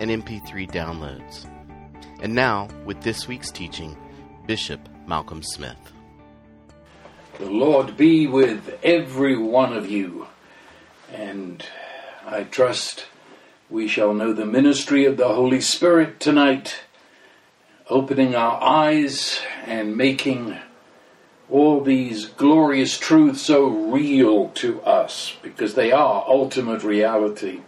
and MP3 downloads. And now, with this week's teaching, Bishop Malcolm Smith. The Lord be with every one of you, and I trust we shall know the ministry of the Holy Spirit tonight, opening our eyes and making all these glorious truths so real to us because they are ultimate reality.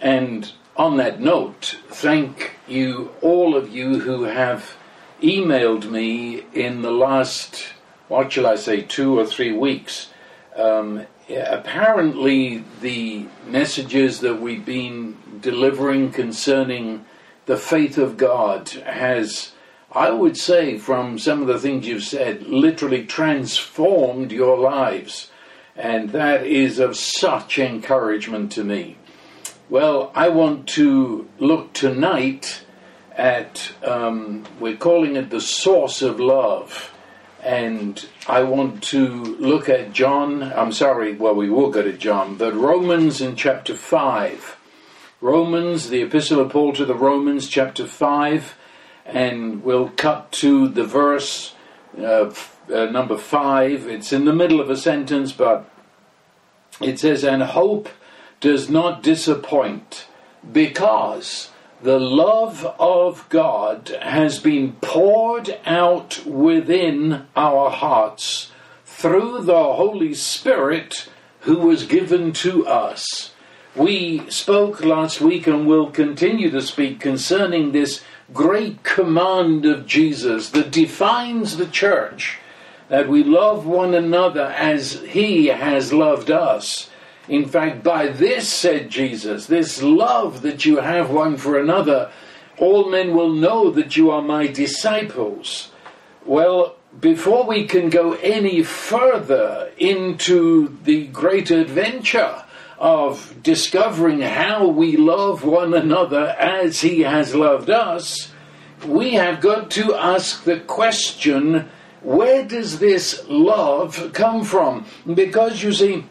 And on that note, thank you, all of you who have emailed me in the last, what shall I say, two or three weeks. Um, apparently, the messages that we've been delivering concerning the faith of God has, I would say, from some of the things you've said, literally transformed your lives. And that is of such encouragement to me. Well, I want to look tonight at, um, we're calling it the source of love. And I want to look at John, I'm sorry, well, we will go to John, but Romans in chapter 5. Romans, the Epistle of Paul to the Romans, chapter 5, and we'll cut to the verse uh, uh, number 5. It's in the middle of a sentence, but it says, And hope does not disappoint because the love of God has been poured out within our hearts through the Holy Spirit who was given to us. We spoke last week and will continue to speak concerning this great command of Jesus that defines the church that we love one another as he has loved us. In fact, by this, said Jesus, this love that you have one for another, all men will know that you are my disciples. Well, before we can go any further into the great adventure of discovering how we love one another as He has loved us, we have got to ask the question where does this love come from? Because you see,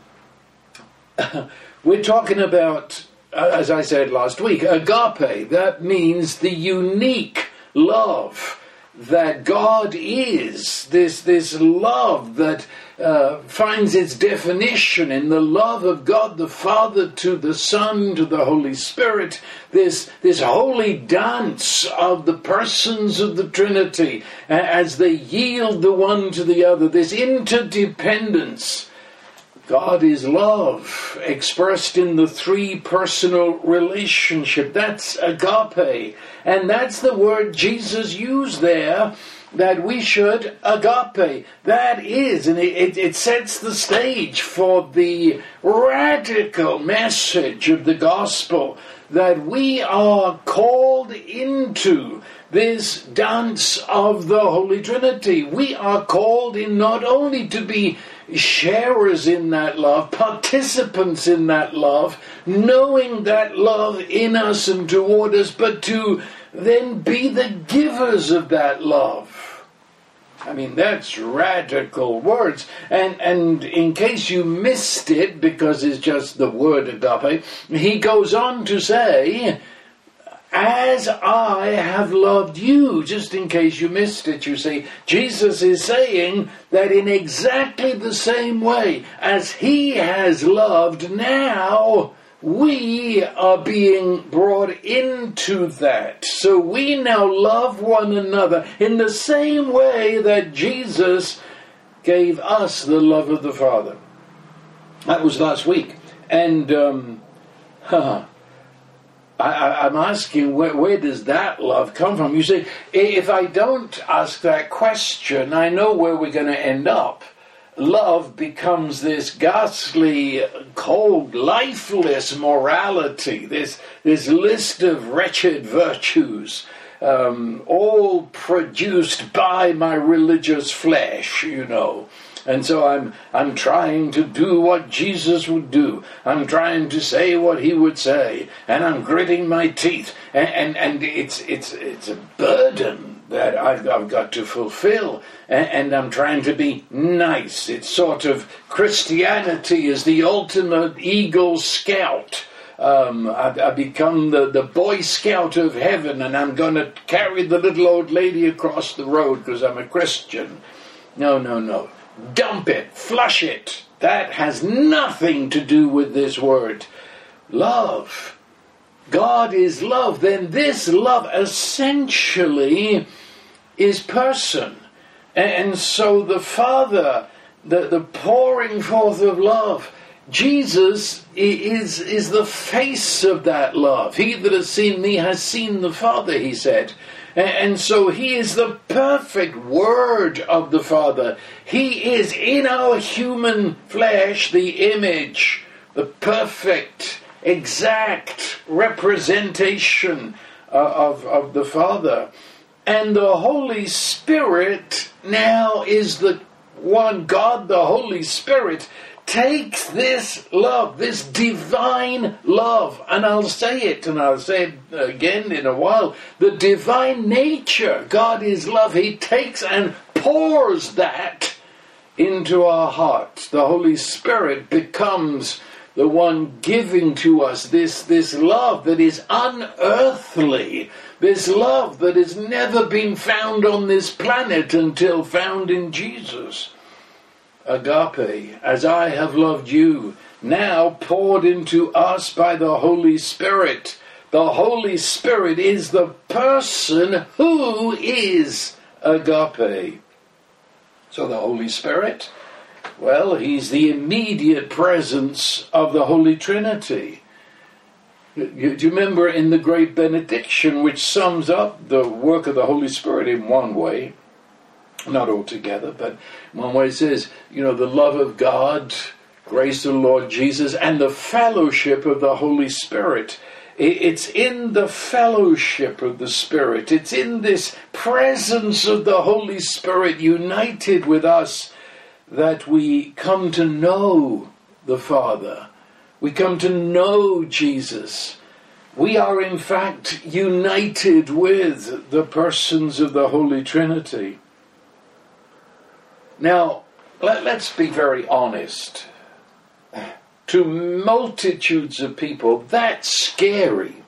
we're talking about, uh, as I said last week, agape. That means the unique love that God is. This, this love that uh, finds its definition in the love of God the Father to the Son to the Holy Spirit. This, this holy dance of the persons of the Trinity as they yield the one to the other. This interdependence God is love, expressed in the three personal relationship. That's agape. And that's the word Jesus used there that we should agape. That is, and it, it, sets the stage for the radical message of the gospel that we are called into this dance of the Holy Trinity. We are called in not only to be sharers in that love, participants in that love, knowing that love in us and toward us, but to then be the givers of that love. I mean, that's radical words. And, and in case you missed it, because it's just the word agape, he goes on to say, as I have loved you. Just in case you missed it, you see, Jesus is saying that in exactly the same way as He has loved, now we are being brought into that. So we now love one another in the same way that Jesus gave us the love of the Father. That was last week. And, um, huh, I, am asking where, where, does that love come from? You see, if I don't ask that question, I know where we're going to end up. Love becomes this ghastly, cold, lifeless morality, this, this list of wretched virtues. um, all produced by my religious flesh, you know. And so I'm I'm trying to do what Jesus would do. I'm trying to say what he would say, and I'm gritting my teeth. And and, and it's it's it's a burden that I've, I've got to fulfill, and, and I'm trying to be nice. It's sort of Christianity is the ultimate Eagle Scout. Um, I, I, become the, the Boy Scout of heaven, and I'm going to carry the little old lady across the road because I'm a Christian. No, no, no. Dump it, flush it. That has nothing to do with this word. Love. God is love. Then this love essentially is person. And so the Father, the, the pouring forth of love, Jesus is, is the face of that love. He that has seen me has seen the Father, he said. And so he is the perfect word of the Father. He is in our human flesh the image, the perfect, exact representation uh, of, of the Father. And the Holy Spirit now is the one God, the Holy Spirit, takes this love, this divine love, and I'll say it, and I'll say it again in a while. The divine nature, God is love, He takes and pours that into our hearts. The Holy Spirit becomes the one giving to us this, this love that is unearthly, this love that has never been found on this planet until found in Jesus agape, as I have loved you, now poured into us by the Holy Spirit. The Holy Spirit is the person who is agape. So the Holy Spirit, well, he's the immediate presence of the Holy Trinity. Do you remember in the great benediction, which sums up the work of the Holy Spirit in one way? Not altogether, but one way it says, you know, the love of God, grace of the Lord Jesus, and the fellowship of the Holy Spirit. It's in the fellowship of the Spirit, it's in this presence of the Holy Spirit united with us that we come to know the Father. We come to know Jesus. We are, in fact, united with the persons of the Holy Trinity. Now, let, us be very honest. To multitudes of people, that's scary.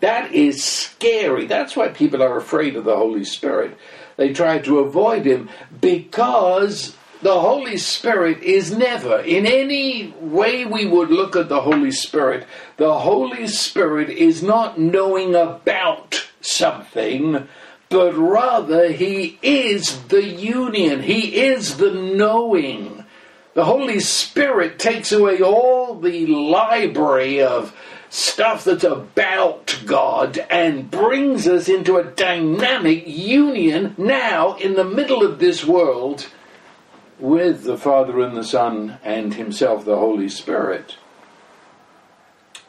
That is scary. That's why people are afraid of the Holy Spirit. They try to avoid Him because the Holy Spirit is never, in any way we would look at the Holy Spirit, the Holy Spirit is not knowing about something but rather he is the union, he is the knowing. The Holy Spirit takes away all the library of stuff that's about God and brings us into a dynamic union now in the middle of this world with the Father and the Son and Himself, the Holy Spirit.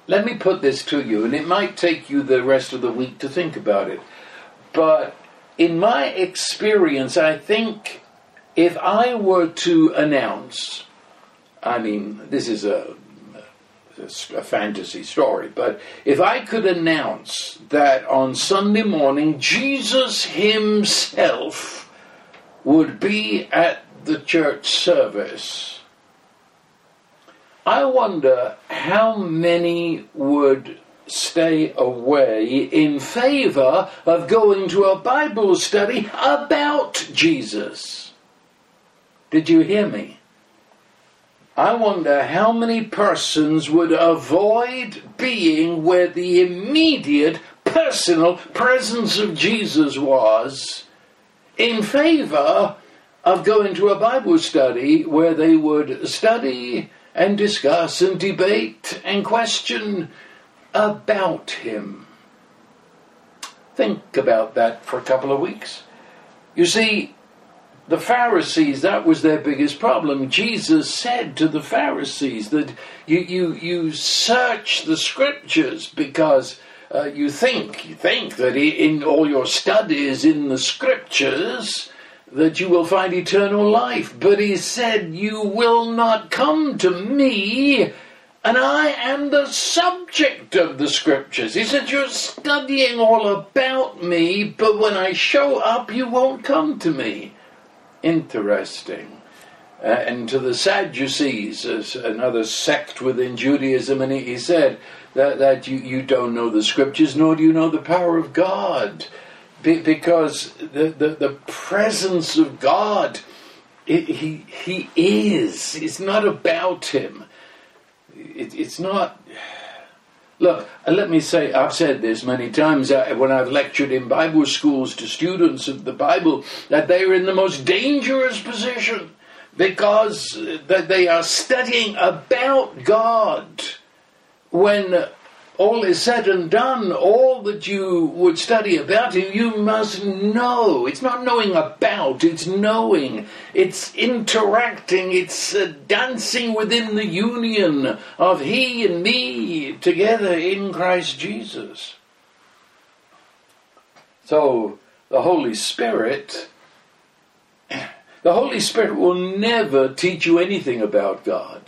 Let me put this to you, and it might take you the rest of the week to think about it. But in my experience, I think if I were to announce, I mean, this is a, a, fantasy story, but if I could announce that on Sunday morning Jesus Himself would be at the church service, I wonder how many would stay away in favor of going to a Bible study about Jesus. Did you hear me? I wonder how many persons would avoid being where the immediate personal presence of Jesus was in favor of going to a Bible study where they would study and discuss and debate and question about him. Think about that for a couple of weeks. You see, the Pharisees, that was their biggest problem. Jesus said to the Pharisees that you, you, you search the scriptures because uh, you think you think that in all your studies in the scriptures that you will find eternal life. But he said, You will not come to me, and I am the subject of the scriptures. He said, You're studying all about me, but when I show up, you won't come to me. Interesting. Uh, and to the Sadducees, another sect within Judaism, and he, he said that, that you, you don't know the scriptures, nor do you know the power of God because the, the, the presence of God, it, he, he is. It's not about him. It, it's not. Look, let me say, I've said this many times uh, when I've lectured in Bible schools to students of the Bible, that they are in the most dangerous position because uh, that they are studying about God when all is said and done, all that you would study about him, you must know. It's not knowing about, it's knowing. It's interacting, it's uh, dancing within the union of he and me together in Christ Jesus. So, the Holy Spirit, the Holy Spirit will never teach you anything about God.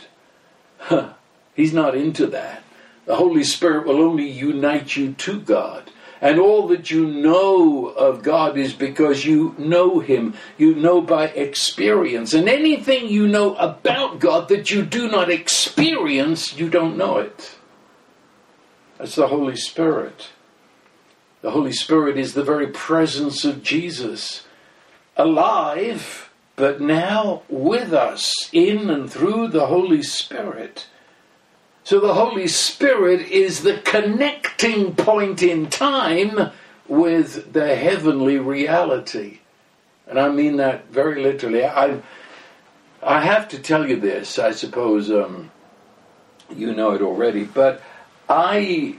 He's not into that. The Holy Spirit will only unite you to God. And all that you know of God is because you know Him. You know by experience. And anything you know about God that you do not experience, you don't know it. That's the Holy Spirit. The Holy Spirit is the very presence of Jesus, alive, but now with us, in and through the Holy Spirit. So the Holy Spirit is the connecting point in time with the heavenly reality. And I mean that very literally. I, I have to tell you this, I suppose um, you know it already, but I,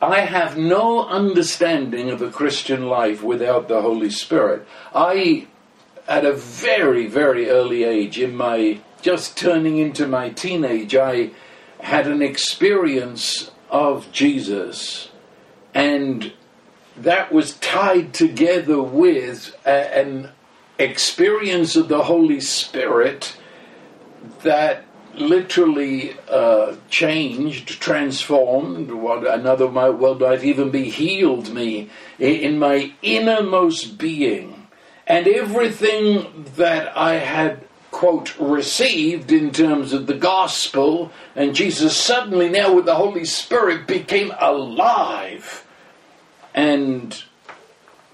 I have no understanding of a Christian life without the Holy Spirit. I, at a very, very early age in my just turning into my teenage, I had an experience of Jesus, and that was tied together with a, an experience of the Holy Spirit that literally uh, changed, transformed, what another might, well might even be healed me in my innermost being. And everything that I had quote, received in terms of the gospel, and Jesus suddenly, now with the Holy Spirit, became alive. And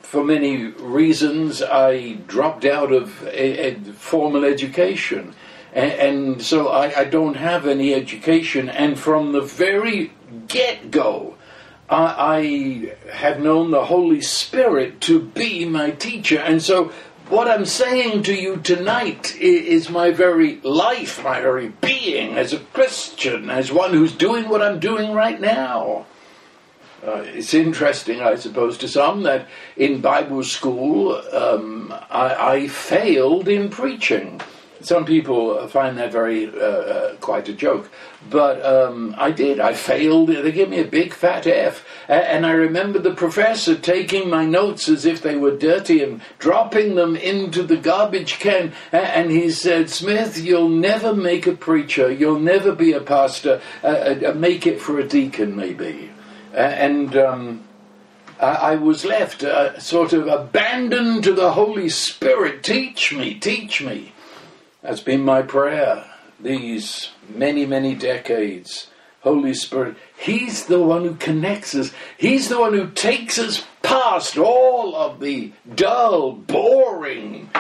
for many reasons, I dropped out of a, a formal education. And, and so I, I, don't have any education. And from the very get go, I, I have known the Holy Spirit to be my teacher. And so what I'm saying to you tonight is my very life, my very being as a Christian, as one who's doing what I'm doing right now. Uh, it's interesting, I suppose, to some that in Bible school um, I, I failed in preaching. Some people find that very uh, uh, quite a joke, but um, I did. I failed. They gave me a big fat F, and I remember the professor taking my notes as if they were dirty and dropping them into the garbage can. And he said, "Smith, you'll never make a preacher. You'll never be a pastor. Uh, uh, uh make it for a deacon, maybe." and um, I was left uh, sort of abandoned to the Holy Spirit. Teach me, teach me. That's been my prayer these many, many decades. Holy Spirit, He's the one who connects us. He's the one who takes us past all of the dull, boring,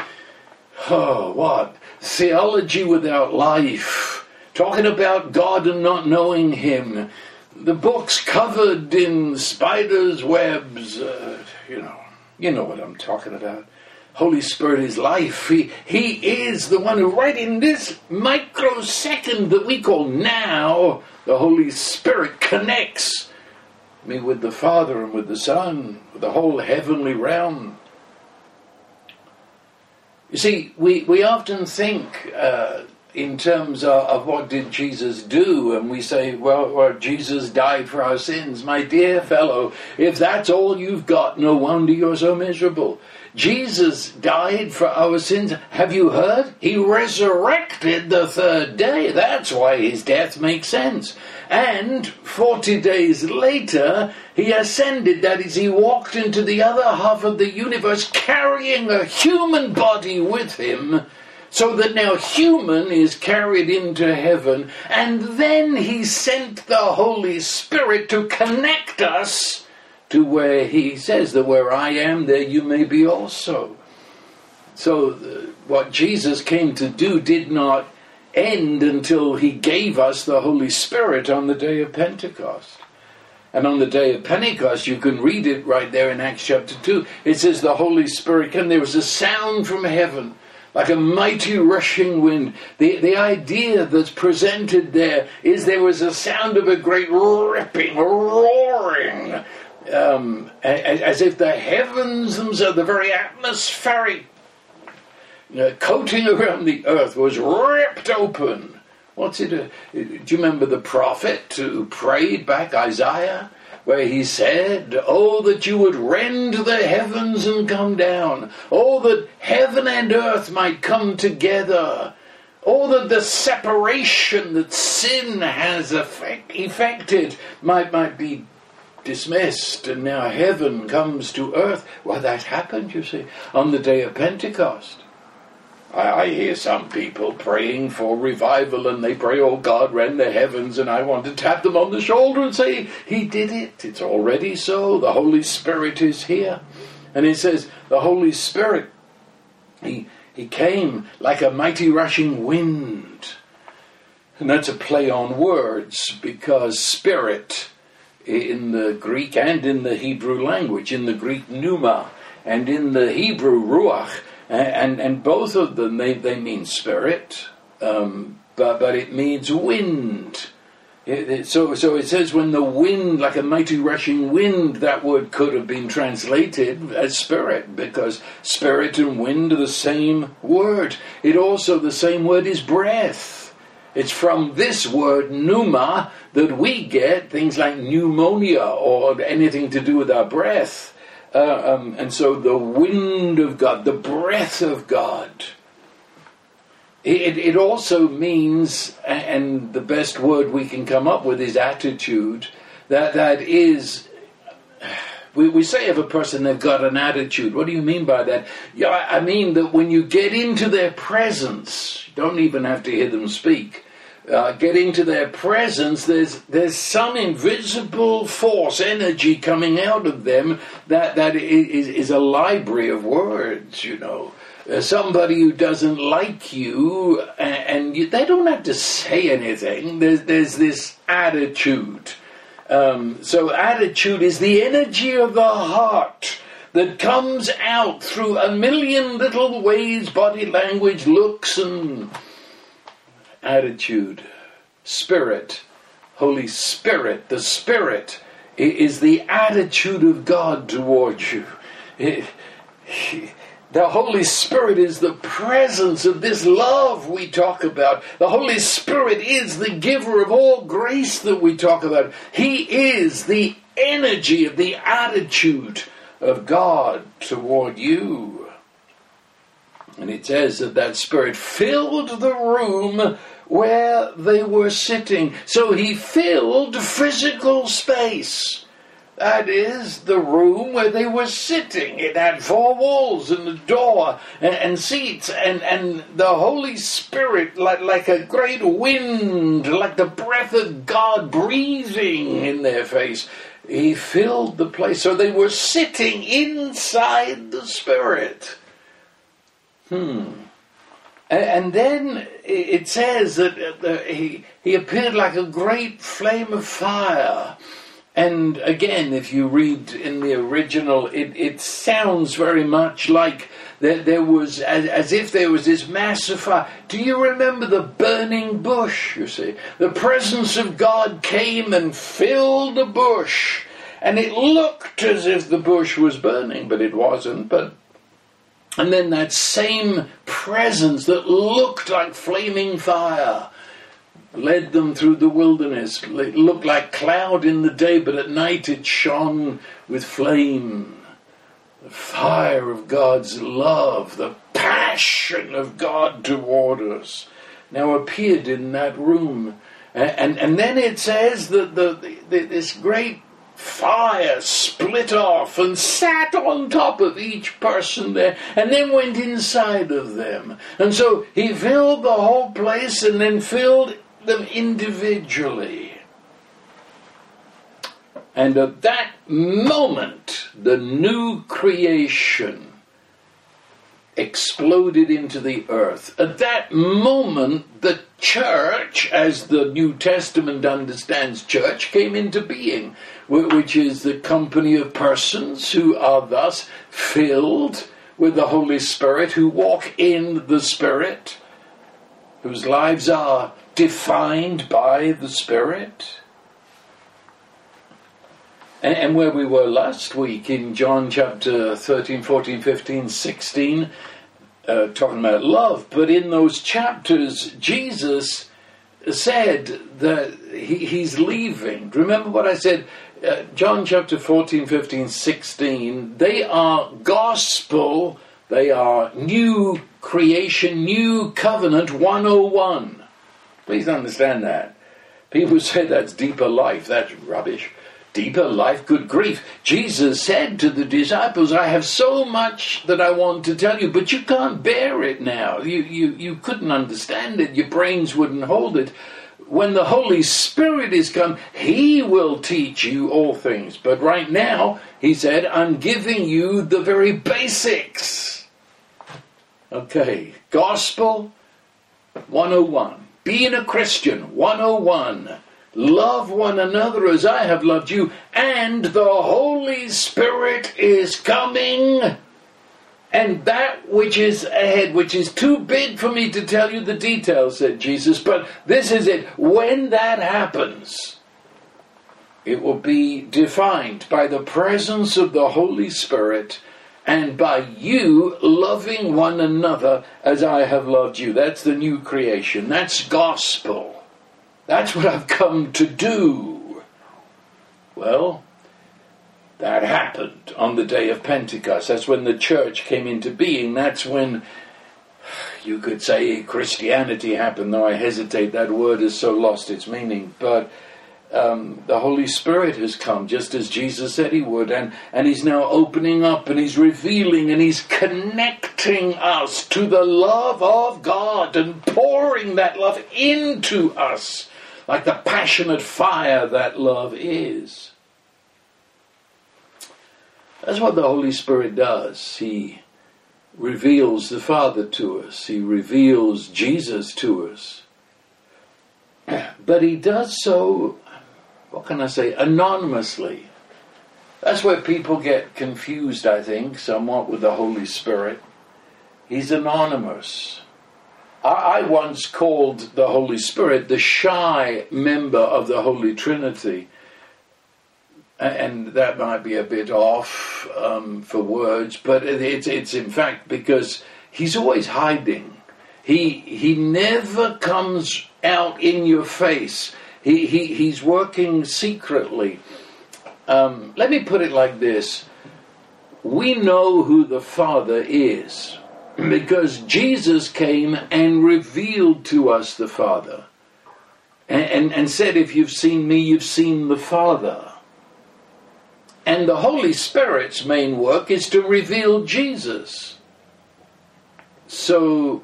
oh, what? Theology without life. Talking about God and not knowing Him. The books covered in spiders' webs. Uh, you know, you know what I'm talking about. Holy Spirit is life. He, he is the one who, right in this microsecond that we call now, the Holy Spirit connects me with the Father and with the Son, with the whole heavenly realm. You see, we, we often think uh, in terms of, of, what did Jesus do, and we say, well, well, Jesus died for our sins. My dear fellow, if that's all you've got, no wonder you're so miserable. Jesus died for our sins. Have you heard? He resurrected the third day. That's why his death makes sense. And 40 days later, he ascended. That is, he walked into the other half of the universe carrying a human body with him so that now human is carried into heaven, and then he sent the Holy Spirit to connect us to where he says that where I am, there you may be also. So, uh, what Jesus came to do did not end until he gave us the Holy Spirit on the day of Pentecost. And on the day of Pentecost, you can read it right there in Acts chapter 2. It says the Holy Spirit came. There was a sound from heaven like a mighty rushing wind. The, the idea that's presented there is there was a sound of a great ripping, roaring, um, as, if the heavens themselves, the very atmospheric uh, coating around the earth was ripped open. What's it? Uh, do you remember the prophet who prayed back Isaiah? where he said, Oh, that you would rend the heavens and come down. Oh, that heaven and earth might come together. Oh, that the separation that sin has effect, effected might, might be dismissed, and now heaven comes to earth. Well, that happened, you see, on the day of Pentecost. I, I, hear some people praying for revival and they pray, Oh God, rend the heavens, and I want to tap them on the shoulder and say, He did it. It's already so. The Holy Spirit is here. And he says, The Holy Spirit, He, he came like a mighty rushing wind. And that's a play on words because spirit in the Greek and in the Hebrew language, in the Greek pneuma and in the Hebrew ruach, and and both of them they, they mean spirit, um, but but it means wind. It, it, so so it says when the wind, like a mighty rushing wind, that word could have been translated as spirit because spirit and wind are the same word. It also the same word is breath. It's from this word pneuma that we get things like pneumonia or anything to do with our breath. Uh, um, and so the wind of God, the breath of God, it, it also means, and the best word we can come up with is attitude, that, that is we, we say of a person they've got an attitude. What do you mean by that? Yeah, I mean that when you get into their presence, you don't even have to hear them speak uh, get into their presence, there's there's some invisible force, energy coming out of them that that is, is a library of words. You know, uh, somebody who doesn't like you, and, and you, they don't have to say anything. There's there's this attitude. Um, so attitude is the energy of the heart that comes out through a million little ways, body language, looks, and attitude, spirit, Holy Spirit, the Spirit is the attitude of God towards you. It, the Holy Spirit is the presence of this love we talk about. The Holy Spirit is the giver of all grace that we talk about. He is the energy of the attitude of God toward you. And it says that that Spirit filled the room where they were sitting. So he filled physical space. That is the room where they were sitting. It had four walls and a door and, and, seats, and, and the Holy Spirit, like, like a great wind, like the breath of God breathing in their face. He filled the place. So they were sitting inside the Spirit. Hmm. And then it says that uh, he, he appeared like a great flame of fire. And again, if you read in the original, it, it sounds very much like there, there was, as, as if there was this massive fire. Do you remember the burning bush, you see? The presence of God came and filled the bush. And it looked as if the bush was burning, but it wasn't. But and then that same presence that looked like flaming fire led them through the wilderness. It looked like cloud in the day, but at night it shone with flame. The fire of God's love, the passion of God toward us, now appeared in that room. And, and, and then it says that the, the, this great fire split off and sat on top of each person there and then went inside of them. And so he filled the whole place and then filled them individually. And at that moment, the new creation exploded into the earth. At that moment, the church, as the New Testament understands church, came into being, which is the company of persons who are thus filled with the Holy Spirit, who walk in the Spirit, whose lives are defined by the Spirit. And, and, where we were last week in John chapter 13, 14, 15, 16, uh, talking about love, but in those chapters, Jesus said that he, he's leaving. Remember what I said? Uh, John chapter 14, 15, 16, they are gospel, they are new creation, new covenant 101. Please understand that. People say that's deeper life. That's rubbish. Deeper life, good grief. Jesus said to the disciples, I have so much that I want to tell you, but you can't bear it now. You, you, you couldn't understand it. Your brains wouldn't hold it. When the Holy Spirit is come, He will teach you all things. But right now, He said, I'm giving you the very basics. Okay, Gospel 101. Being a Christian 101. Love one another as I have loved you, and the Holy Spirit is coming. And that which is ahead, which is too big for me to tell you the details, said Jesus, but this is it. When that happens, it will be defined by the presence of the Holy Spirit and by you loving one another as I have loved you. That's the new creation. That's gospel. That's what I've come to do. Well, that happened on the day of Pentecost. That's when the church came into being. That's when you could say Christianity happened, though I hesitate. That word has so lost its meaning. But um, the Holy Spirit has come, just as Jesus said he would, and, and he's now opening up and he's revealing and he's connecting us to the love of God and pouring that love into us like the passionate fire that love is. That's what the Holy Spirit does. He reveals the Father to us, He reveals Jesus to us. But He does so, what can I say, anonymously. That's where people get confused, I think, somewhat with the Holy Spirit. He's anonymous. I once called the Holy Spirit the shy member of the Holy Trinity. And that might be a bit off um, for words, but it's, it's in fact because he's always hiding. He, he never comes out in your face. He, he, he's working secretly. Um, let me put it like this We know who the Father is because Jesus came and revealed to us the Father and, and, and, said, If you've seen me, you've seen the Father. And the Holy Spirit's main work is to reveal Jesus. So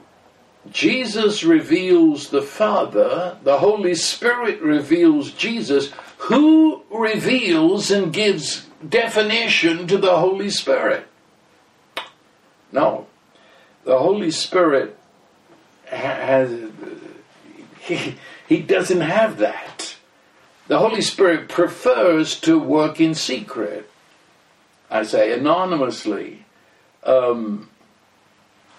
Jesus reveals the Father, the Holy Spirit reveals Jesus. Who reveals and gives definition to the Holy Spirit? No, the Holy Spirit has he, he doesn't have that. The Holy Spirit prefers to work in secret. I say anonymously. Um,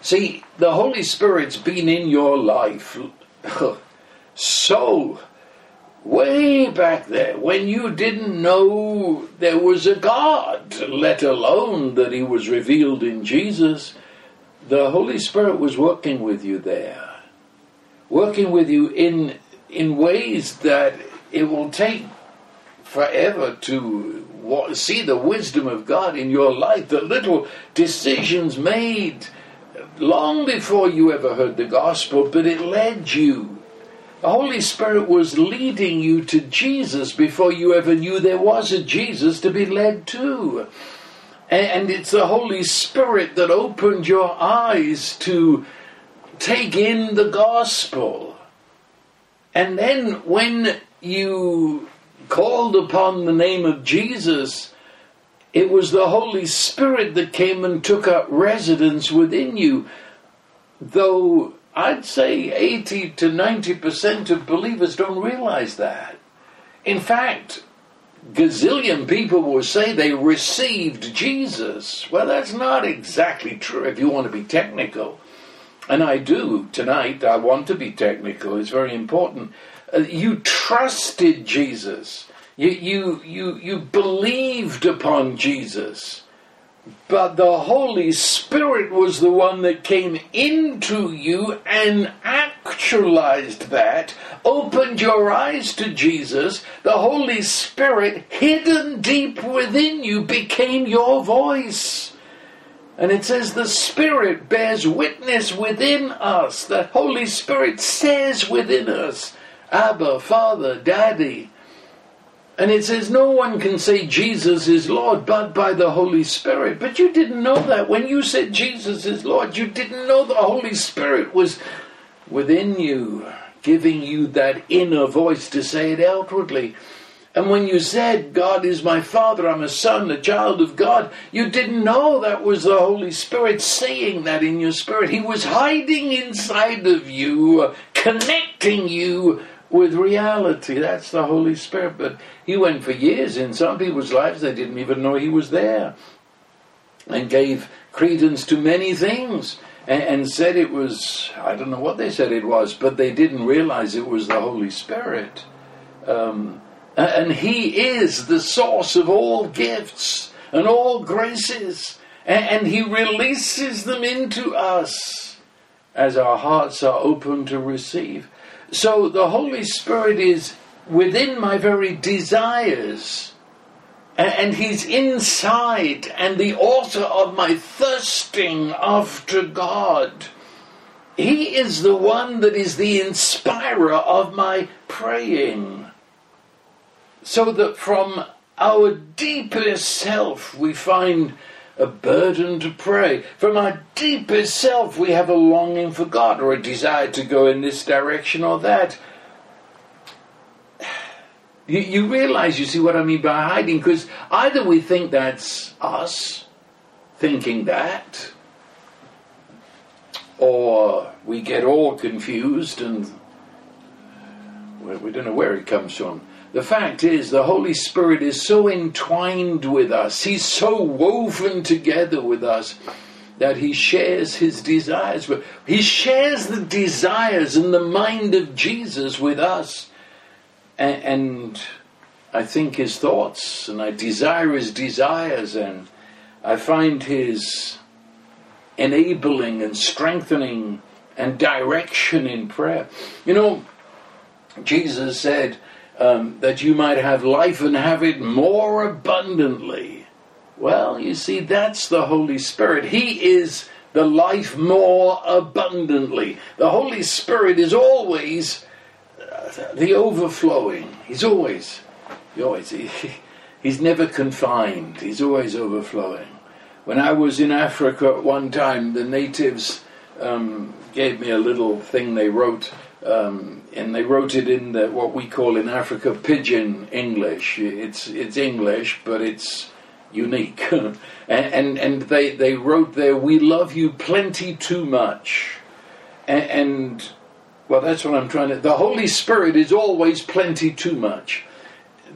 see, the Holy Spirit's been in your life so way back there when you didn't know there was a God, let alone that He was revealed in Jesus the Holy Spirit was working with you there, working with you in in ways that it will take forever to see the wisdom of God in your life, the little decisions made long before you ever heard the gospel, but it led you. The Holy Spirit was leading you to Jesus before you ever knew there was a Jesus to be led to. And it's the Holy Spirit that opened your eyes to take in the gospel. And then when you called upon the name of Jesus, it was the Holy Spirit that came and took up residence within you. Though I'd say 80 to 90% of believers don't realize that. In fact, gazillion people will say they received Jesus. Well, that's not exactly true if you want to be technical. And I do tonight. I want to be technical. It's very important. Uh, you trusted Jesus. You, you, you, you believed upon Jesus. But the Holy Spirit was the one that came into you and actualized that, opened your eyes to Jesus. The Holy Spirit, hidden deep within you, became your voice. And it says the Spirit bears witness within us. The Holy Spirit says within us, Abba, Father, Daddy. And it says no one can say Jesus is Lord but by the Holy Spirit. But you didn't know that. When you said Jesus is Lord, you didn't know the Holy Spirit was within you, giving you that inner voice to say it outwardly. And when you said, God is my Father, I'm a son, a child of God, you didn't know that was the Holy Spirit saying that in your spirit. He was hiding inside of you, connecting you with reality. That's the Holy Spirit. But he went for years in some people's lives, they didn't even know he was there. And gave credence to many things. And, and said it was, I don't know what they said it was, but they didn't realize it was the Holy Spirit. Um, and He is the source of all gifts and all graces. And He releases them into us as our hearts are open to receive. So the Holy Spirit is within my very desires. And he's inside and the author of my thirsting after God. He is the one that is the inspirer of my praying. So that from our deepest self we find a burden to pray. From our deepest self, we have a longing for God or a desire to go in this direction or that. You, you realize, you see what I mean by hiding, because either we think that's us thinking that, or we get all confused and we don't know where it comes from. The fact is, the Holy Spirit is so entwined with us, He's so woven together with us that He shares His desires He shares the desires and the mind of Jesus with us. And, and I think His thoughts, and I desire His desires, and I find His enabling and strengthening and direction in prayer. You know, Jesus said, um, that you might have life and have it more abundantly. Well, you see, that's the Holy Spirit. He is the life more abundantly. The Holy Spirit is always uh, the overflowing. He's always, he always, he, he's never confined. He's always overflowing. When I was in Africa at one time, the natives um, gave me a little thing they wrote um, and they wrote it in the, what we call in Africa pidgin English. It's it's English, but it's unique. and, and, and they they wrote there, "We love you plenty too much," and, and well, that's what I'm trying to. The Holy Spirit is always plenty too much.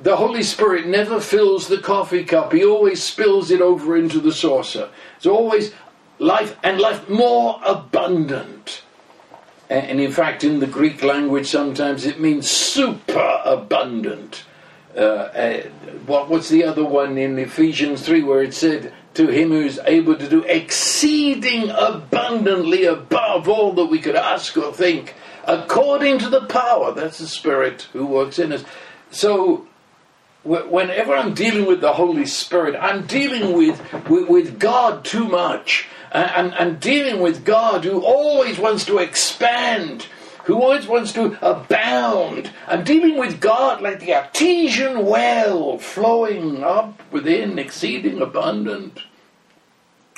The Holy Spirit never fills the coffee cup; He always spills it over into the saucer. It's always life and life more abundant. And in fact, in the Greek language, sometimes it means super abundant. Uh, uh, what, was the other one in Ephesians 3 where it said, to him who's able to do exceeding abundantly above all that we could ask or think, according to the power, that's the Spirit who works in us. So, whenever I'm dealing with the Holy Spirit, I'm dealing with, with, with God too much. And, and dealing with God who always wants to expand who always wants to abound. I'm dealing with God like the artesian well flowing up within, exceeding abundant.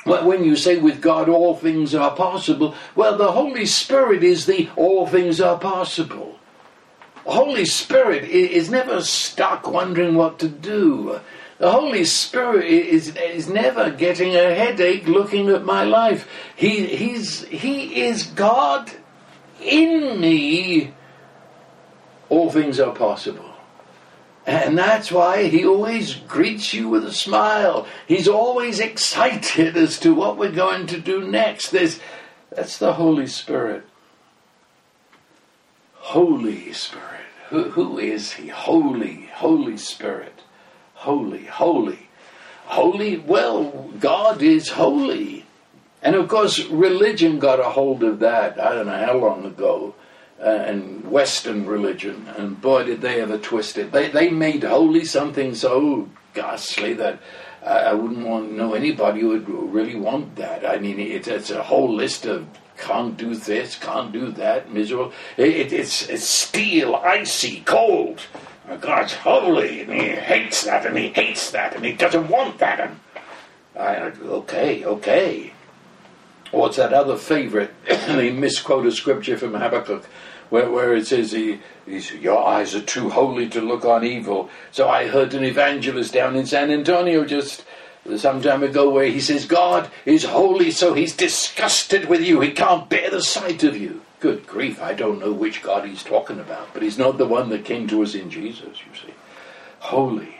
When you say with God all things are possible, well, the Holy Spirit is the all things are possible. The Holy Spirit is never stuck wondering what to do. The Holy Spirit is, is never getting a headache looking at my life. He, he's, he is God in me, all things are possible. And that's why he always greets you with a smile. He's always excited as to what we're going to do next. There's, that's the Holy Spirit. Holy Spirit. Who, who is he? Holy, Holy Spirit. Holy, holy. Holy, well, God is holy. And of course, religion got a hold of that, I don't know how long ago, uh, and Western religion, and boy, did they ever twist it. They, they made holy something so ghastly that I wouldn't want to know anybody who would really want that. I mean, it, it's a whole list of can't do this, can't do that, miserable. It, it, it's, it's steel, icy, cold. God's holy, and he hates that, and he hates that, and he doesn't want that. And I, okay, okay. What's that other favorite? they misquoted scripture from Habakkuk where, where it says, he, Your eyes are too holy to look on evil. So I heard an evangelist down in San Antonio just some time ago where he says, God is holy, so he's disgusted with you. He can't bear the sight of you. Good grief, I don't know which God he's talking about, but he's not the one that came to us in Jesus, you see. Holy.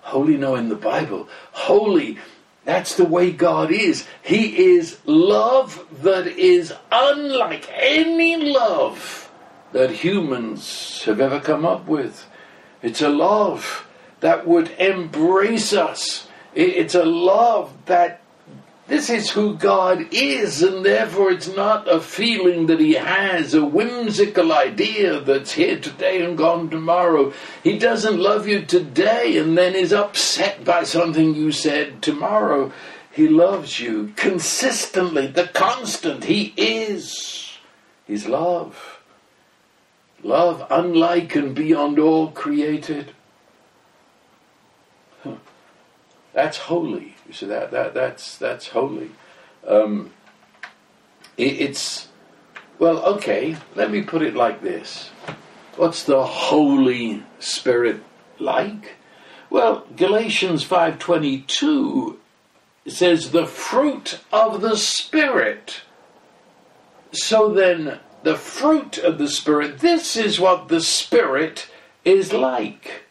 Holy, no, in the Bible. Holy that's the way God is. He is love that is unlike any love that humans have ever come up with. It's a love that would embrace us. It's a love that this is who God is, and therefore it's not a feeling that He has, a whimsical idea that's here today and gone tomorrow. He doesn't love you today and then is upset by something you said tomorrow. He loves you consistently, the constant. He is His love. Love unlike and beyond all created. That's holy. You see that that that's that's holy. Um, it, it's well, okay. Let me put it like this: What's the Holy Spirit like? Well, Galatians five twenty two says the fruit of the Spirit. So then, the fruit of the Spirit. This is what the Spirit is like.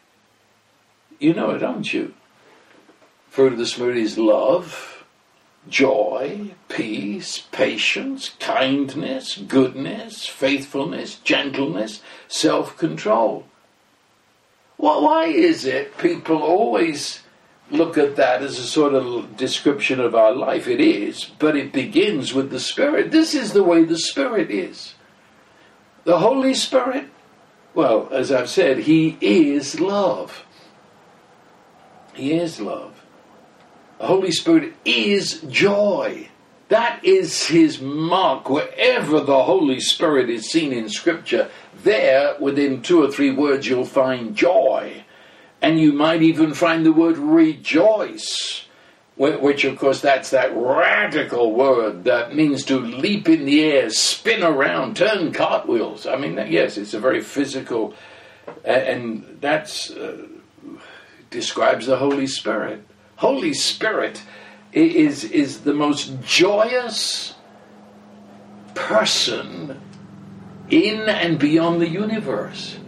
You know it, don't you? Fruit of the Spirit is love, joy, peace, patience, kindness, goodness, faithfulness, gentleness, self control. Well, why is it people always look at that as a sort of description of our life? It is, but it begins with the Spirit. This is the way the Spirit is. The Holy Spirit, well, as I've said, He is love. He is love. The Holy Spirit is joy. That is his mark. Wherever the Holy Spirit is seen in Scripture, there, within two or three words, you'll find joy. And you might even find the word rejoice, which, of course, that's that radical word that means to leap in the air, spin around, turn cartwheels. I mean, yes, it's a very physical, and that uh, describes the Holy Spirit. Holy Spirit is, is the most joyous person in and beyond the universe.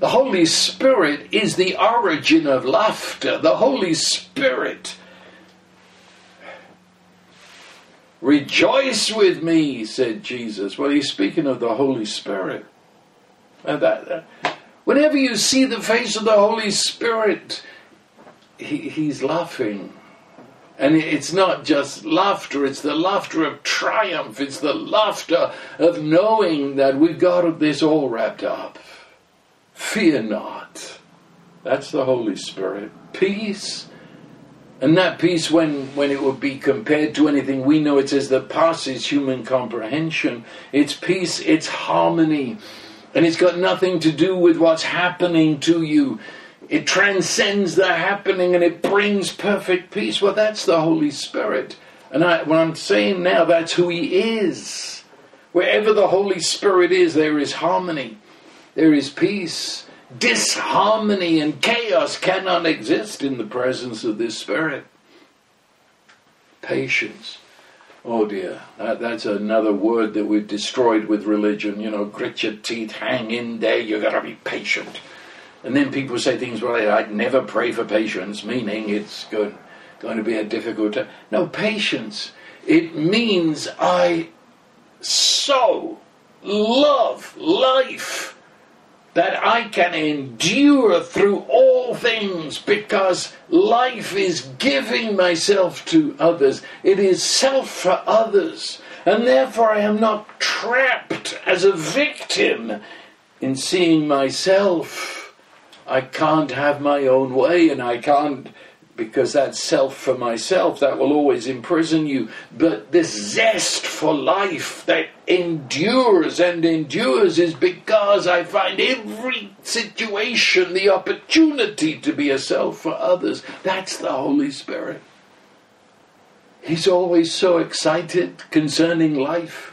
The Holy Spirit is the origin of laughter. The Holy Spirit. Rejoice with me, said Jesus. Well, he's speaking of the Holy Spirit. And that, Whenever you see the face of the Holy Spirit, he, He's laughing. And it's not just laughter, it's the laughter of triumph. It's the laughter of knowing that we've got this all wrapped up. Fear not. That's the Holy Spirit. Peace. And that peace, when, when it would be compared to anything we know, it says that passes human comprehension. It's peace, it's harmony. And it's got nothing to do with what's happening to you. It transcends the happening and it brings perfect peace. Well, that's the Holy Spirit. And I, what I'm saying now, that's who He is. Wherever the Holy Spirit is, there is harmony, there is peace. Disharmony and chaos cannot exist in the presence of this Spirit. Patience. Oh dear, that, that's another word that we've destroyed with religion. You know, grit your teeth, hang in there, you've gotta be patient. And then people say things like, I'd never pray for patience, meaning it's going, going to be a difficult time. No, patience. It means I so love life that I can endure through all things because life is giving myself to others. It is self for others. And therefore I am not trapped as a victim in seeing myself I can't have my own way and I can't because that's self for myself, that will always imprison you. But this zest for life that endures and endures is because I find every situation the opportunity to be a self for others. That's the Holy Spirit. He's always so excited concerning life.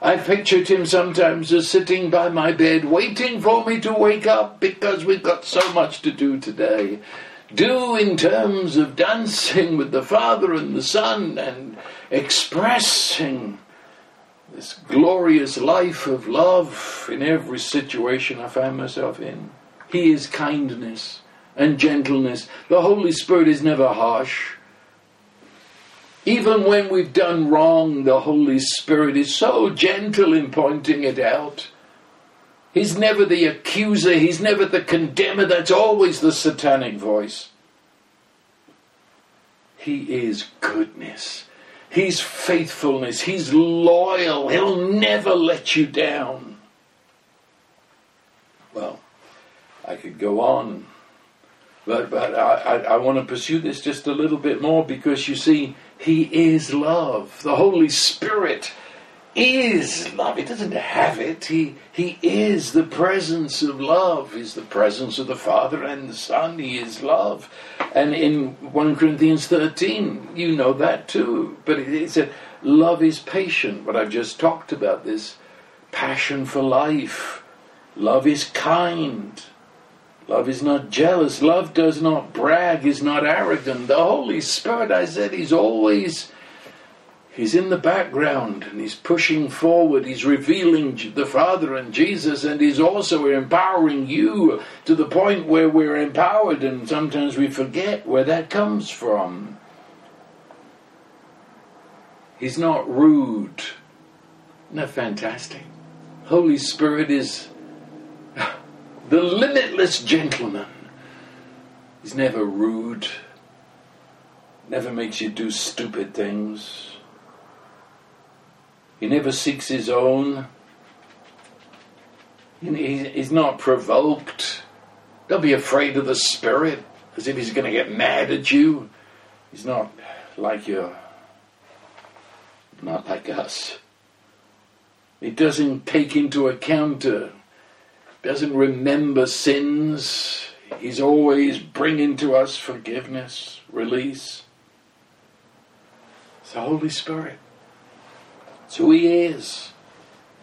I pictured him sometimes as sitting by my bed waiting for me to wake up because we've got so much to do today. Do in terms of dancing with the Father and the Son and expressing this glorious life of love in every situation I find myself in. He is kindness and gentleness. The Holy Spirit is never harsh. Even when we've done wrong, the Holy Spirit is so gentle in pointing it out. He's never the accuser, he's never the condemner, that's always the satanic voice. He is goodness. He's faithfulness. He's loyal. He'll never let you down. Well, I could go on, but, but I, I, I want to pursue this just a little bit more because you see, he is love. The Holy Spirit is love. He doesn't have it. He, he is the presence of love. He's the presence of the Father and the Son. He is love. And in 1 Corinthians 13, you know that too. But it, it said, love is patient. What I've just talked about, this passion for life. Love is kind. Love is not jealous. Love does not brag, is not arrogant. The Holy Spirit, I said, He's always. He's in the background and he's pushing forward. He's revealing the Father and Jesus, and he's also empowering you to the point where we're empowered, and sometimes we forget where that comes from. He's not rude. Isn't that fantastic? Holy Spirit is the limitless gentleman. He's never rude, never makes you do stupid things. He never seeks his own. He's not provoked. Don't be afraid of the Spirit as if he's going to get mad at you. He's not like you, not like us. He doesn't take into account uh, doesn't remember sins. He's always bringing to us forgiveness, release. It's the Holy Spirit. It's who He is.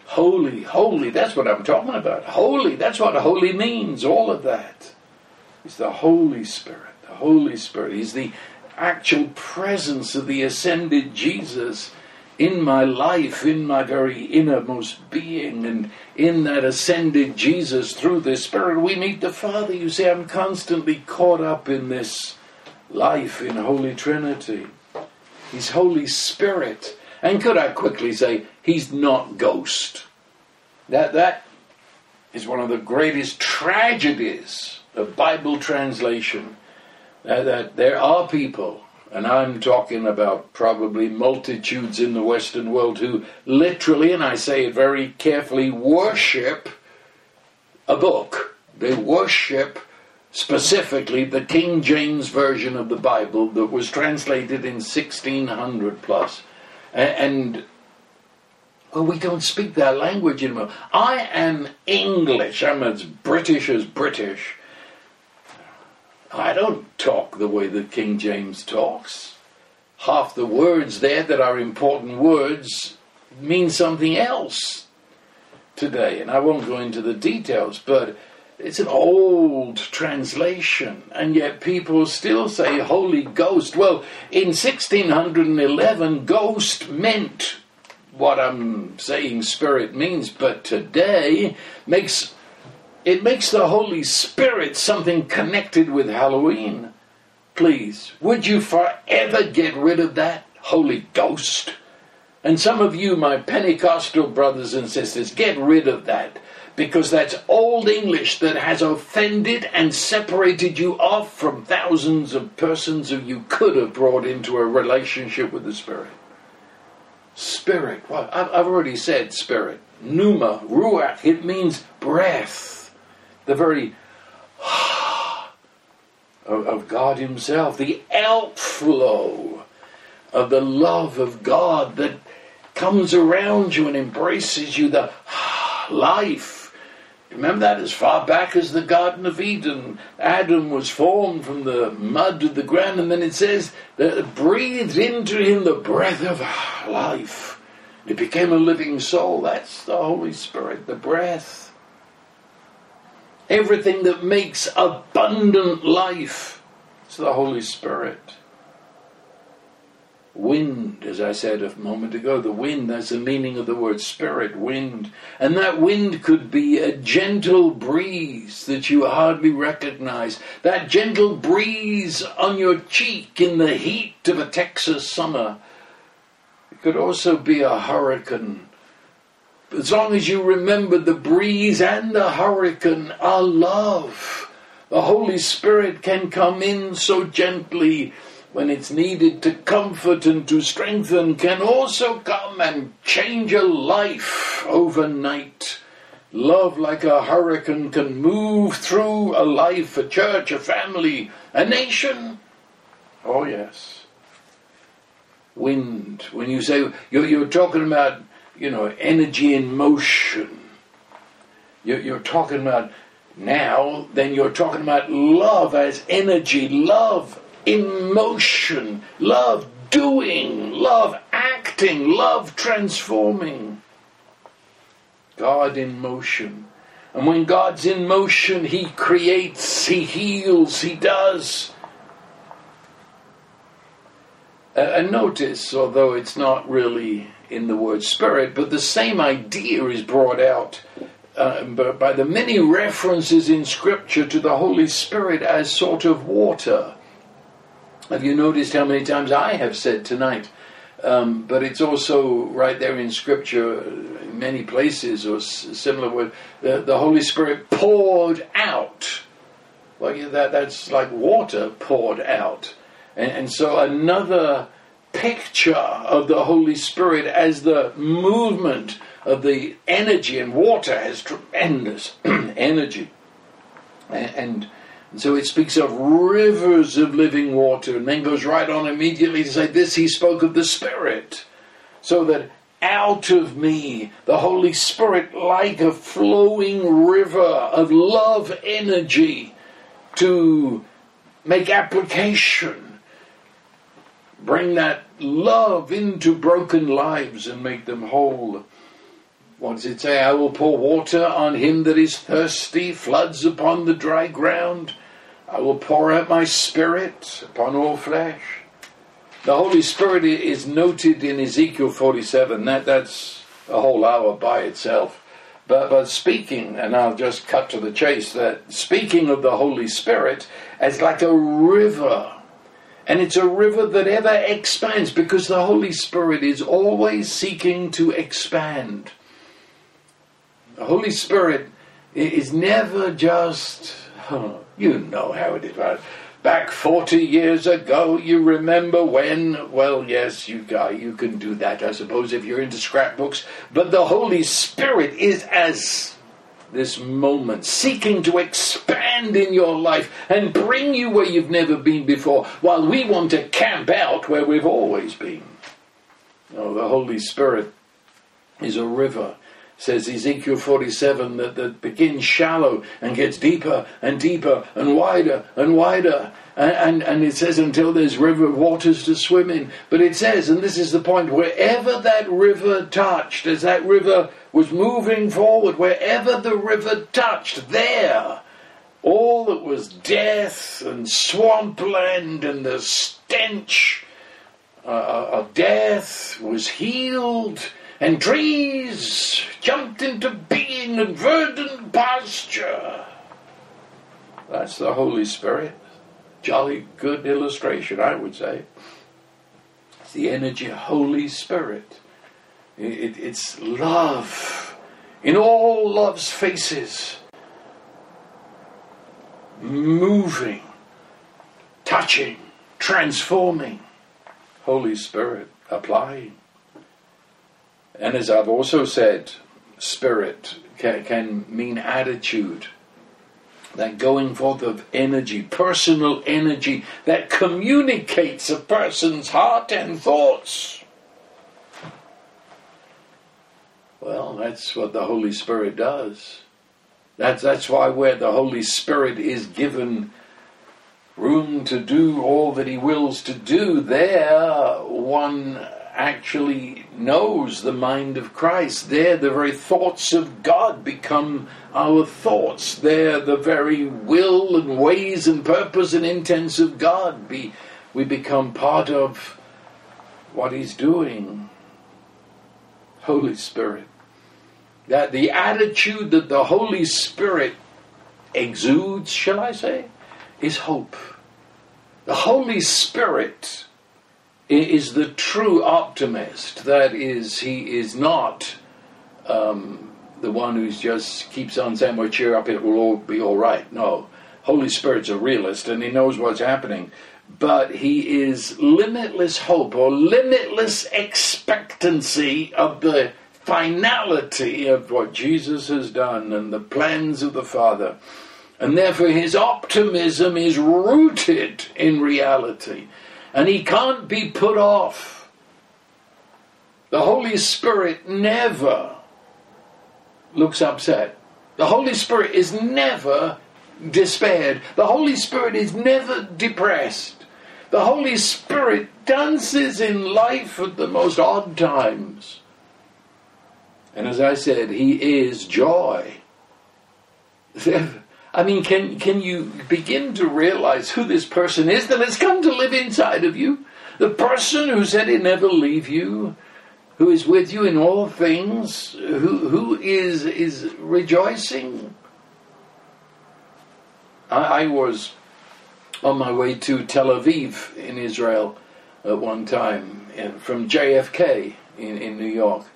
Holy, holy, that's what I'm talking about. Holy, that's what holy means, all of that. It's the Holy Spirit. The Holy Spirit. He's the actual presence of the ascended Jesus in my life, in my very innermost being, and in that ascended Jesus through the Spirit, we meet the Father. You see, I'm constantly caught up in this life in Holy Trinity. He's Holy Spirit. And could I quickly say, He's not ghost. That, that is one of the greatest tragedies of Bible translation. That, that there are people, and I'm talking about probably multitudes in the Western world who literally, and I say it very carefully, worship a book. They worship specifically the King James Version of the Bible that was translated in 1600 plus. And, well, we don't speak that language anymore. I am English. I'm as British as British. I don't talk the way that King James talks. Half the words there that are important words mean something else today. And I won't go into the details, but it's an old translation, and yet people still say Holy Ghost. Well, in 1611, ghost meant what I'm saying spirit means, but today makes it makes the Holy Spirit something connected with Halloween. Please, would you forever get rid of that Holy Ghost? And some of you, my Pentecostal brothers and sisters, get rid of that because that's old English that has offended and separated you off from thousands of persons who you could have brought into a relationship with the Spirit. Spirit, well, I've already said spirit. Pneuma, ruach, it means breath. The very of God Himself, the outflow of the love of God that comes around you and embraces you, the life Remember that as far back as the Garden of Eden. Adam was formed from the mud of the ground, and then it says that it breathed into him the breath of life. It became a living soul. That's the Holy Spirit, the breath. Everything that makes abundant life. It's the Holy Spirit. Wind, as I said a moment ago, the wind, that's the meaning of the word spirit, wind. And that wind could be a gentle breeze that you hardly recognize. That gentle breeze on your cheek in the heat of a Texas summer. It could also be a hurricane. As long as you remember the breeze and the hurricane are love. The Holy Spirit can come in so gently when it's needed to comfort and to strengthen, can also come and change a life overnight. Love, like a hurricane, can move through a life, a church, a family, a nation. Oh, yes. Wind. When you say, you're, you're talking about, you know, energy in motion. You're, talking about now, then you're talking about love as energy, love in motion, love doing, love acting, love transforming. God in motion. And when God's in motion, He creates, He heals, He does. Uh, and notice, although it's not really in the word spirit, but the same idea is brought out uh, by the many references in Scripture to the Holy Spirit as sort of water. Have you noticed how many times I have said tonight? Um, but it's also right there in Scripture, in many places, or similar word. The, the Holy Spirit poured out. Well, that that's like water poured out, and, and so another picture of the Holy Spirit as the movement of the energy, and water has tremendous energy, and, and so it speaks of rivers of living water, and then goes right on immediately to say, This he spoke of the Spirit. So that out of me, the Holy Spirit, like a flowing river of love energy, to make application, bring that love into broken lives and make them whole. What does it say? I will pour water on him that is thirsty, floods upon the dry ground. I will pour out my spirit upon all flesh. The Holy Spirit is noted in Ezekiel 47. That, that's a whole hour by itself. But, but speaking, and I'll just cut to the chase, that speaking of the Holy Spirit as like a river. And it's a river that ever expands because the Holy Spirit is always seeking to expand. The Holy Spirit is never just, oh, you know how it is. Right? Back 40 years ago, you remember when? Well, yes, you, you can do that, I suppose, if you're into scrapbooks. But the Holy Spirit is as this moment, seeking to expand in your life and bring you where you've never been before, while we want to camp out where we've always been. Oh, the Holy Spirit is a river says Ezekiel 47 that, that begins shallow and gets deeper and deeper and wider and wider. And, and, and, it says until there's river waters to swim in. But it says, and this is the point, wherever that river touched, as that river was moving forward, wherever the river touched, there, all that was death and swampland and the stench uh, of death was healed and trees jumped into being and verdant pasture. That's the Holy Spirit. Jolly good illustration, I would say. It's the energy of Holy Spirit. It, it, it's love in all love's faces. Moving, touching, transforming. Holy Spirit applying. And as I've also said, spirit can, can mean attitude. That going forth of energy, personal energy that communicates a person's heart and thoughts. Well, that's what the Holy Spirit does. That's, that's why where the Holy Spirit is given room to do all that He wills to do, there one actually knows the mind of Christ. There, the very thoughts of God become our thoughts. There, the very will and ways and purpose and intents of God. Be, we become part of what He's doing. Holy Spirit. That the attitude that the Holy Spirit exudes, shall I say, is hope. The Holy Spirit is the true optimist. That is, he is not um, the one who just keeps on saying, well, cheer up, it will all be all right. No. Holy Spirit's a realist and he knows what's happening. But he is limitless hope or limitless expectancy of the finality of what Jesus has done and the plans of the Father. And therefore, his optimism is rooted in reality and he can't be put off. The Holy Spirit never looks upset. The Holy Spirit is never despaired. The Holy Spirit is never depressed. The Holy Spirit dances in life at the most odd times. And as I said, He is joy. I mean, can, can you begin to realize who this person is that has come to live inside of you? The person who said he'd never leave you, who is with you in all things, who, who is, is rejoicing. I, I was on my way to Tel Aviv in Israel at one time, eh, from JFK in, in New York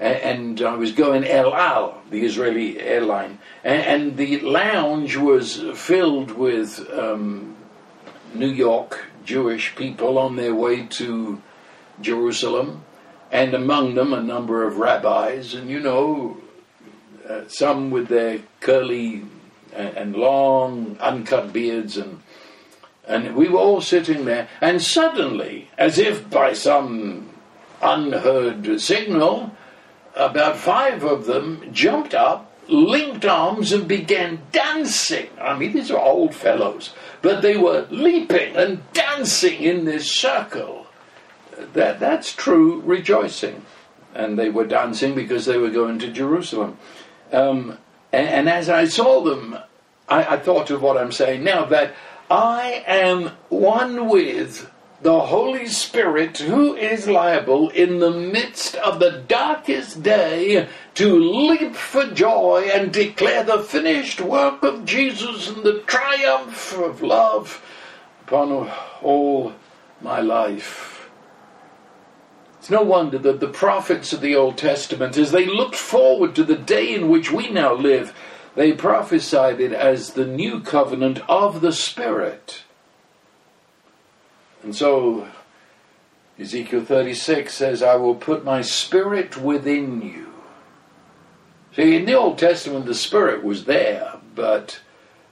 and I was going El Al, the Israeli airline, and, the lounge was filled with um, New York Jewish people on their way to Jerusalem, and among them a number of rabbis, and you know, uh, some with their curly and, and long uncut beards and and we were all sitting there, and suddenly, as if by some unheard signal, about five of them jumped up, linked arms, and began dancing. I mean, these are old fellows, but they were leaping and dancing in this circle. That, that's true rejoicing. And they were dancing because they were going to Jerusalem. Um, and, and, as I saw them, I, I thought of what I'm saying now that I am one with the Holy Spirit who is liable in the midst of the darkest day to leap for joy and declare the finished work of Jesus and the triumph of love upon all my life. It's no wonder that the prophets of the Old Testament, as they looked forward to the day in which we now live, they prophesied it as the new covenant of the Spirit. And so Ezekiel 36 says, I will put my spirit within you. See, in the Old Testament, the Spirit was there, but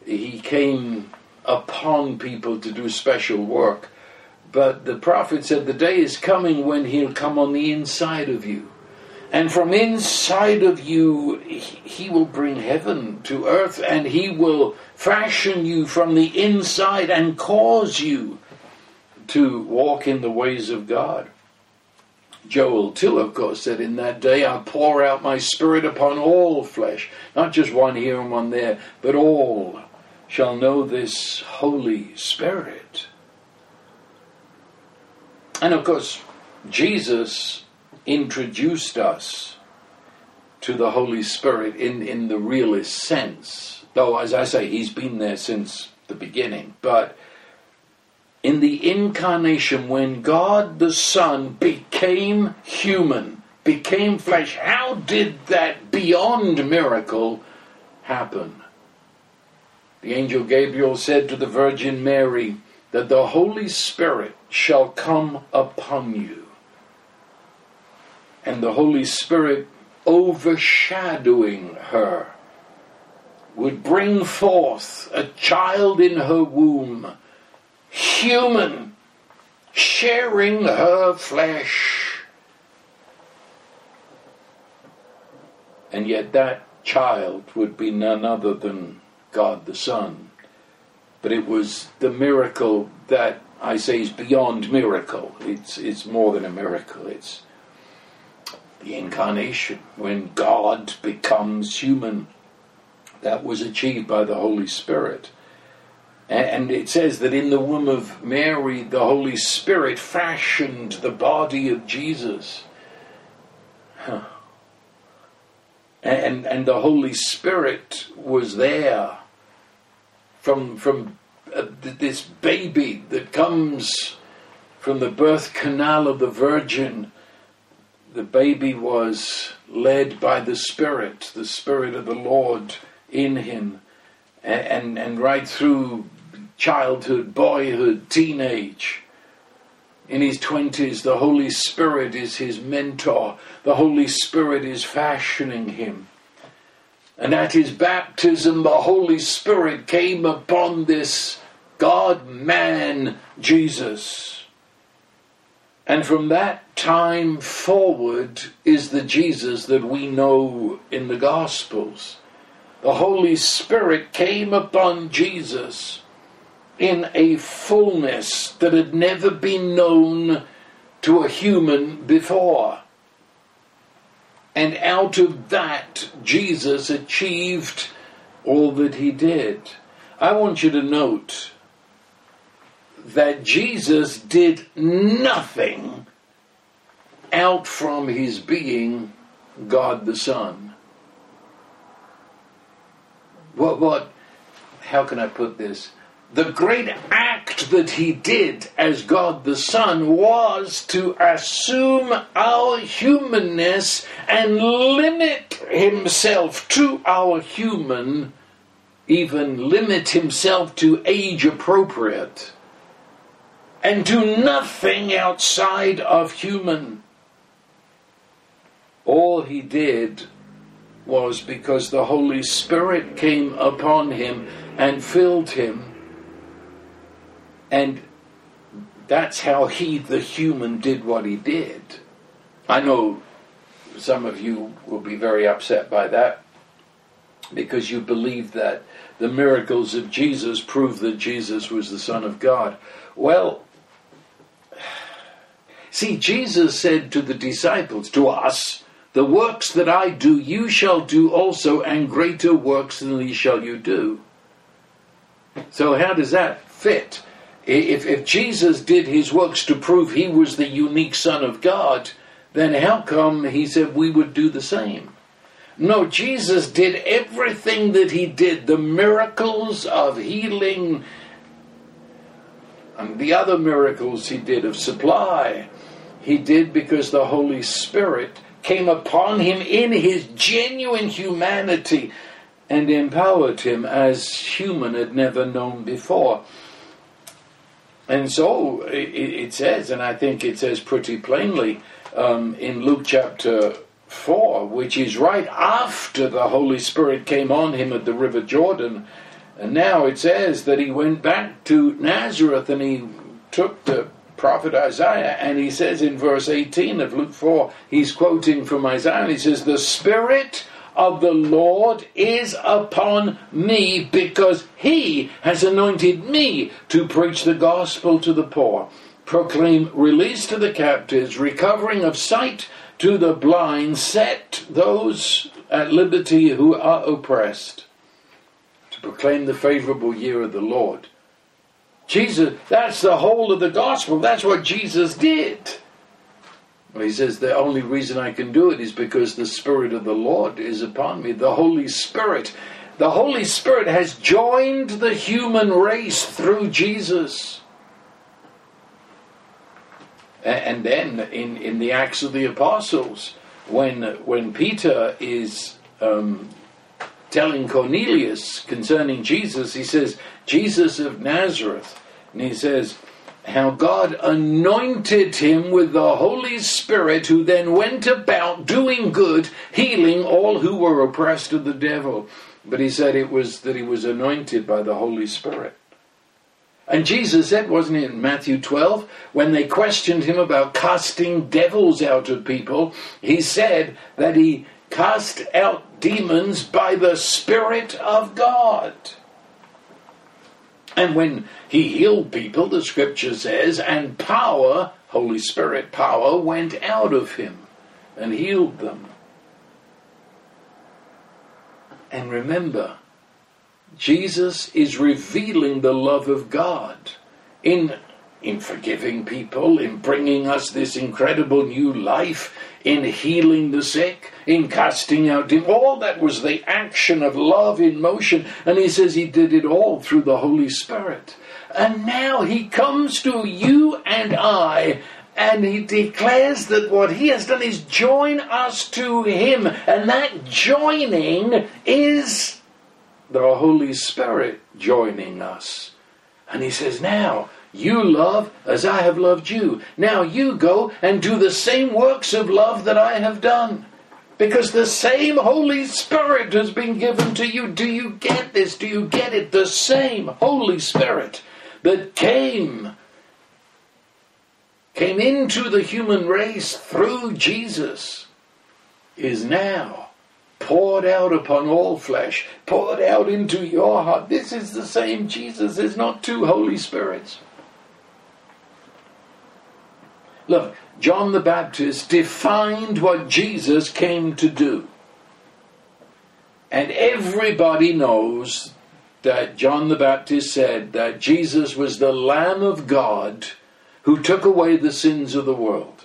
he came upon people to do special work. But the prophet said, The day is coming when he'll come on the inside of you. And from inside of you, he will bring heaven to earth, and he will fashion you from the inside and cause you to walk in the ways of God. Joel 2, of course, said, In that day I'll pour out my spirit upon all flesh, not just one here and one there, but all shall know this Holy Spirit. And of course, Jesus introduced us to the Holy Spirit in, in the realest sense. Though, as I say, he's been there since the beginning. But in the incarnation, when God the Son became human, became flesh, how did that beyond miracle happen? The angel Gabriel said to the Virgin Mary that the Holy Spirit shall come upon you. And the Holy Spirit overshadowing her would bring forth a child in her womb human, sharing her flesh. And yet that child would be none other than God the Son. But it was the miracle that I say is beyond miracle. It's, it's more than a miracle. It's the incarnation, when God becomes human. That was achieved by the Holy Spirit. And it says that in the womb of Mary, the Holy Spirit fashioned the body of Jesus. Huh. And, and the Holy Spirit was there from, from uh, this baby that comes from the birth canal of the Virgin. The baby was led by the Spirit, the Spirit of the Lord in him. And, and, and right through childhood, boyhood, teenage. In his 20s, the Holy Spirit is his mentor. The Holy Spirit is fashioning him. And at his baptism, the Holy Spirit came upon this God man, Jesus. And from that time forward is the Jesus that we know in the Gospels. The Holy Spirit came upon Jesus in a fullness that had never been known to a human before. And out of that, Jesus achieved all that he did. I want you to note that Jesus did nothing out from his being God the Son. What, what, how can I put this? The great act that he did as God the Son was to assume our humanness and limit himself to our human, even limit himself to age appropriate, and do nothing outside of human. All he did was because the Holy Spirit came upon him and filled him and that's how he, the human, did what he did. I know some of you will be very upset by that because you believe that the miracles of Jesus prove that Jesus was the Son of God. Well, see, Jesus said to the disciples, to us, the works that I do, you shall do also, and greater works than these shall you do. So, how does that fit? If, if Jesus did his works to prove he was the unique Son of God, then how come he said we would do the same? No, Jesus did everything that he did, the miracles of healing and the other miracles he did of supply, he did because the Holy Spirit came upon him in his genuine humanity and empowered him as human had never known before. And so it, it says, and I think it says pretty plainly um, in Luke chapter 4, which is right after the Holy Spirit came on him at the River Jordan. And now it says that he went back to Nazareth and he took the prophet Isaiah, and he says in verse 18 of Luke 4, he's quoting from Isaiah, and he says, The Spirit of the Lord is upon me because he has anointed me to preach the gospel to the poor, proclaim release to the captives, recovering of sight to the blind, set those at liberty who are oppressed, to proclaim the favorable year of the Lord. Jesus, that's the whole of the gospel. That's what Jesus did. Well, he says, The only reason I can do it is because the Spirit of the Lord is upon me. The Holy Spirit. The Holy Spirit has joined the human race through Jesus. And then in, in the Acts of the Apostles, when, when Peter is um, telling Cornelius concerning Jesus, he says, Jesus of Nazareth. And he says, how God anointed him with the Holy Spirit, who then went about doing good, healing all who were oppressed of the devil. But he said it was that he was anointed by the Holy Spirit. And Jesus said, wasn't it in Matthew 12, when they questioned him about casting devils out of people, he said that he cast out demons by the Spirit of God. And when he healed people, the scripture says, and power, Holy Spirit power, went out of him and healed them. And remember, Jesus is revealing the love of God in, in forgiving people, in bringing us this incredible new life, in healing the sick, in casting out demons. All that was the action of love in motion. And he says he did it all through the Holy Spirit. And now he comes to you and I and he declares that what he has done is join us to him. And that joining is the Holy Spirit joining us. And he says, now you love as I have loved you. Now you go and do the same works of love that I have done. Because the same Holy Spirit has been given to you. Do you get this? Do you get it? The same Holy Spirit that came came into the human race through Jesus is now poured out upon all flesh, poured out into your heart. This is the same Jesus. There's not two Holy Spirits. Look, John the Baptist defined what Jesus came to do. And everybody knows that John the Baptist said that Jesus was the Lamb of God who took away the sins of the world.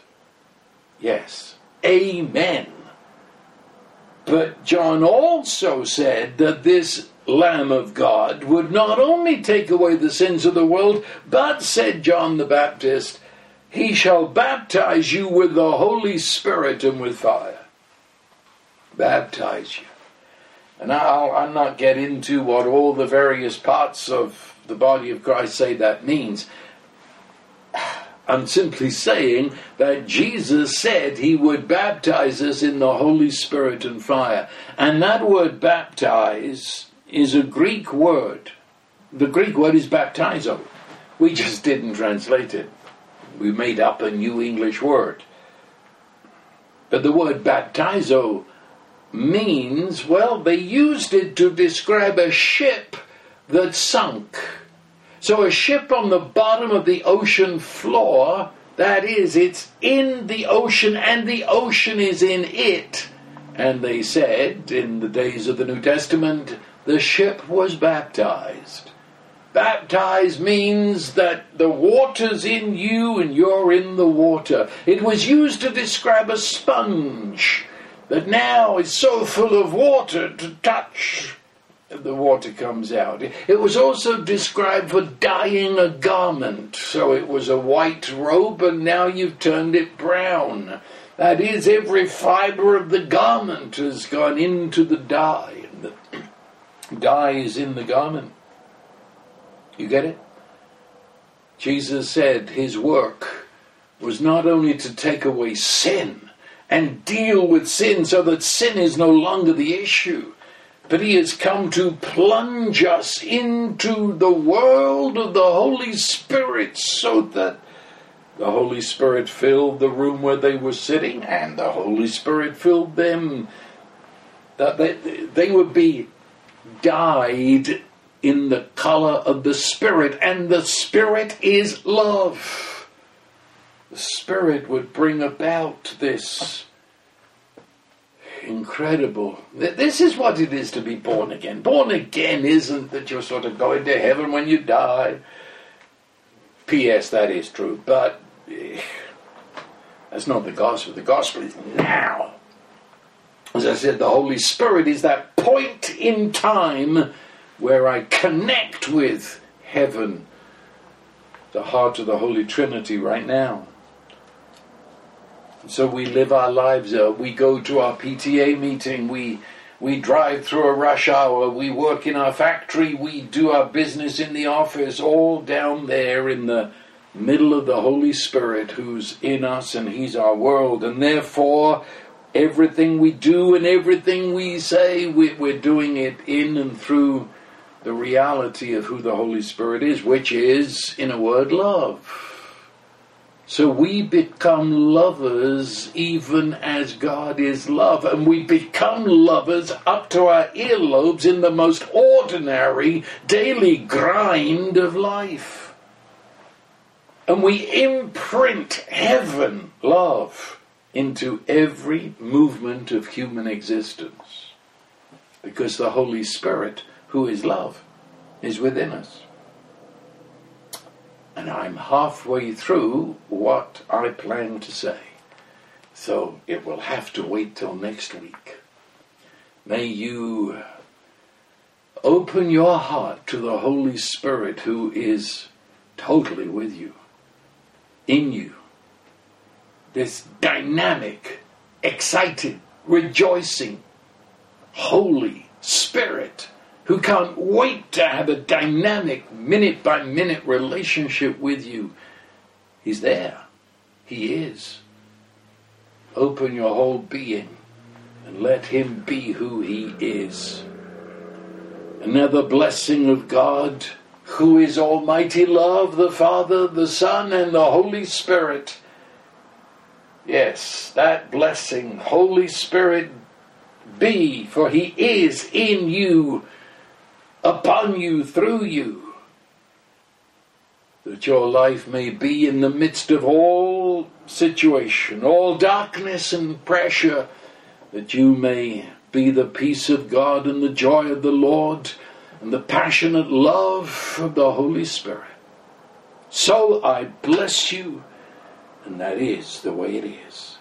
Yes. Amen. But John also said that this Lamb of God would not only take away the sins of the world, but, said John the Baptist, he shall baptize you with the Holy Spirit and with fire. Baptize you. And I'll, I'll not get into what all the various parts of the body of Christ say that means. I'm simply saying that Jesus said he would baptize us in the Holy Spirit and fire. And that word baptize is a Greek word. The Greek word is baptizo. We just didn't translate it. We made up a new English word. But the word baptizo means, well, they used it to describe a ship that sunk. So a ship on the bottom of the ocean floor, that is, it's in the ocean and the ocean is in it. And they said, in the days of the New Testament, the ship was baptized. Baptized means that the water's in you and you're in the water. It was used to describe a sponge that now is so full of water to touch the water comes out. It was also described for dyeing a garment. So it was a white robe and now you've turned it brown. That is, every fiber of the garment has gone into the dye. Dye is in the garment. You get it? Jesus said his work was not only to take away sin and deal with sin so that sin is no longer the issue, but he has come to plunge us into the world of the Holy Spirit so that the Holy Spirit filled the room where they were sitting and the Holy Spirit filled them. That they, they would be dyed in the color of the Spirit, and the Spirit is love. The Spirit would bring about this incredible. This is what it is to be born again. Born again isn't that you're sort of going to heaven when you die. P.S. That is true, but eh, that's not the gospel. The gospel is now. As I said, the Holy Spirit is that point in time where I connect with heaven, the heart of the Holy Trinity right now. So we live our lives. Uh, we go to our PTA meeting. We we drive through a rush hour. We work in our factory. We do our business in the office. All down there in the middle of the Holy Spirit, who's in us, and He's our world. And therefore, everything we do and everything we say, we, we're doing it in and through the reality of who the Holy Spirit is, which is, in a word, love. So we become lovers even as God is love, and we become lovers up to our earlobes in the most ordinary daily grind of life. And we imprint heaven love into every movement of human existence because the Holy Spirit who is love, is within us. And I'm halfway through what I plan to say. So it will have to wait till next week. May you open your heart to the Holy Spirit who is totally with you, in you. This dynamic, excited, rejoicing, holy Spirit who can't wait to have a dynamic, minute by minute relationship with you. He's there. He is. Open your whole being and let Him be who He is. Another blessing of God, who is Almighty Love, the Father, the Son, and the Holy Spirit. Yes, that blessing, Holy Spirit, be, for He is in you upon you, through you, that your life may be in the midst of all situation, all darkness and pressure, that you may be the peace of God and the joy of the Lord and the passionate love of the Holy Spirit. So I bless you, and that is the way it is.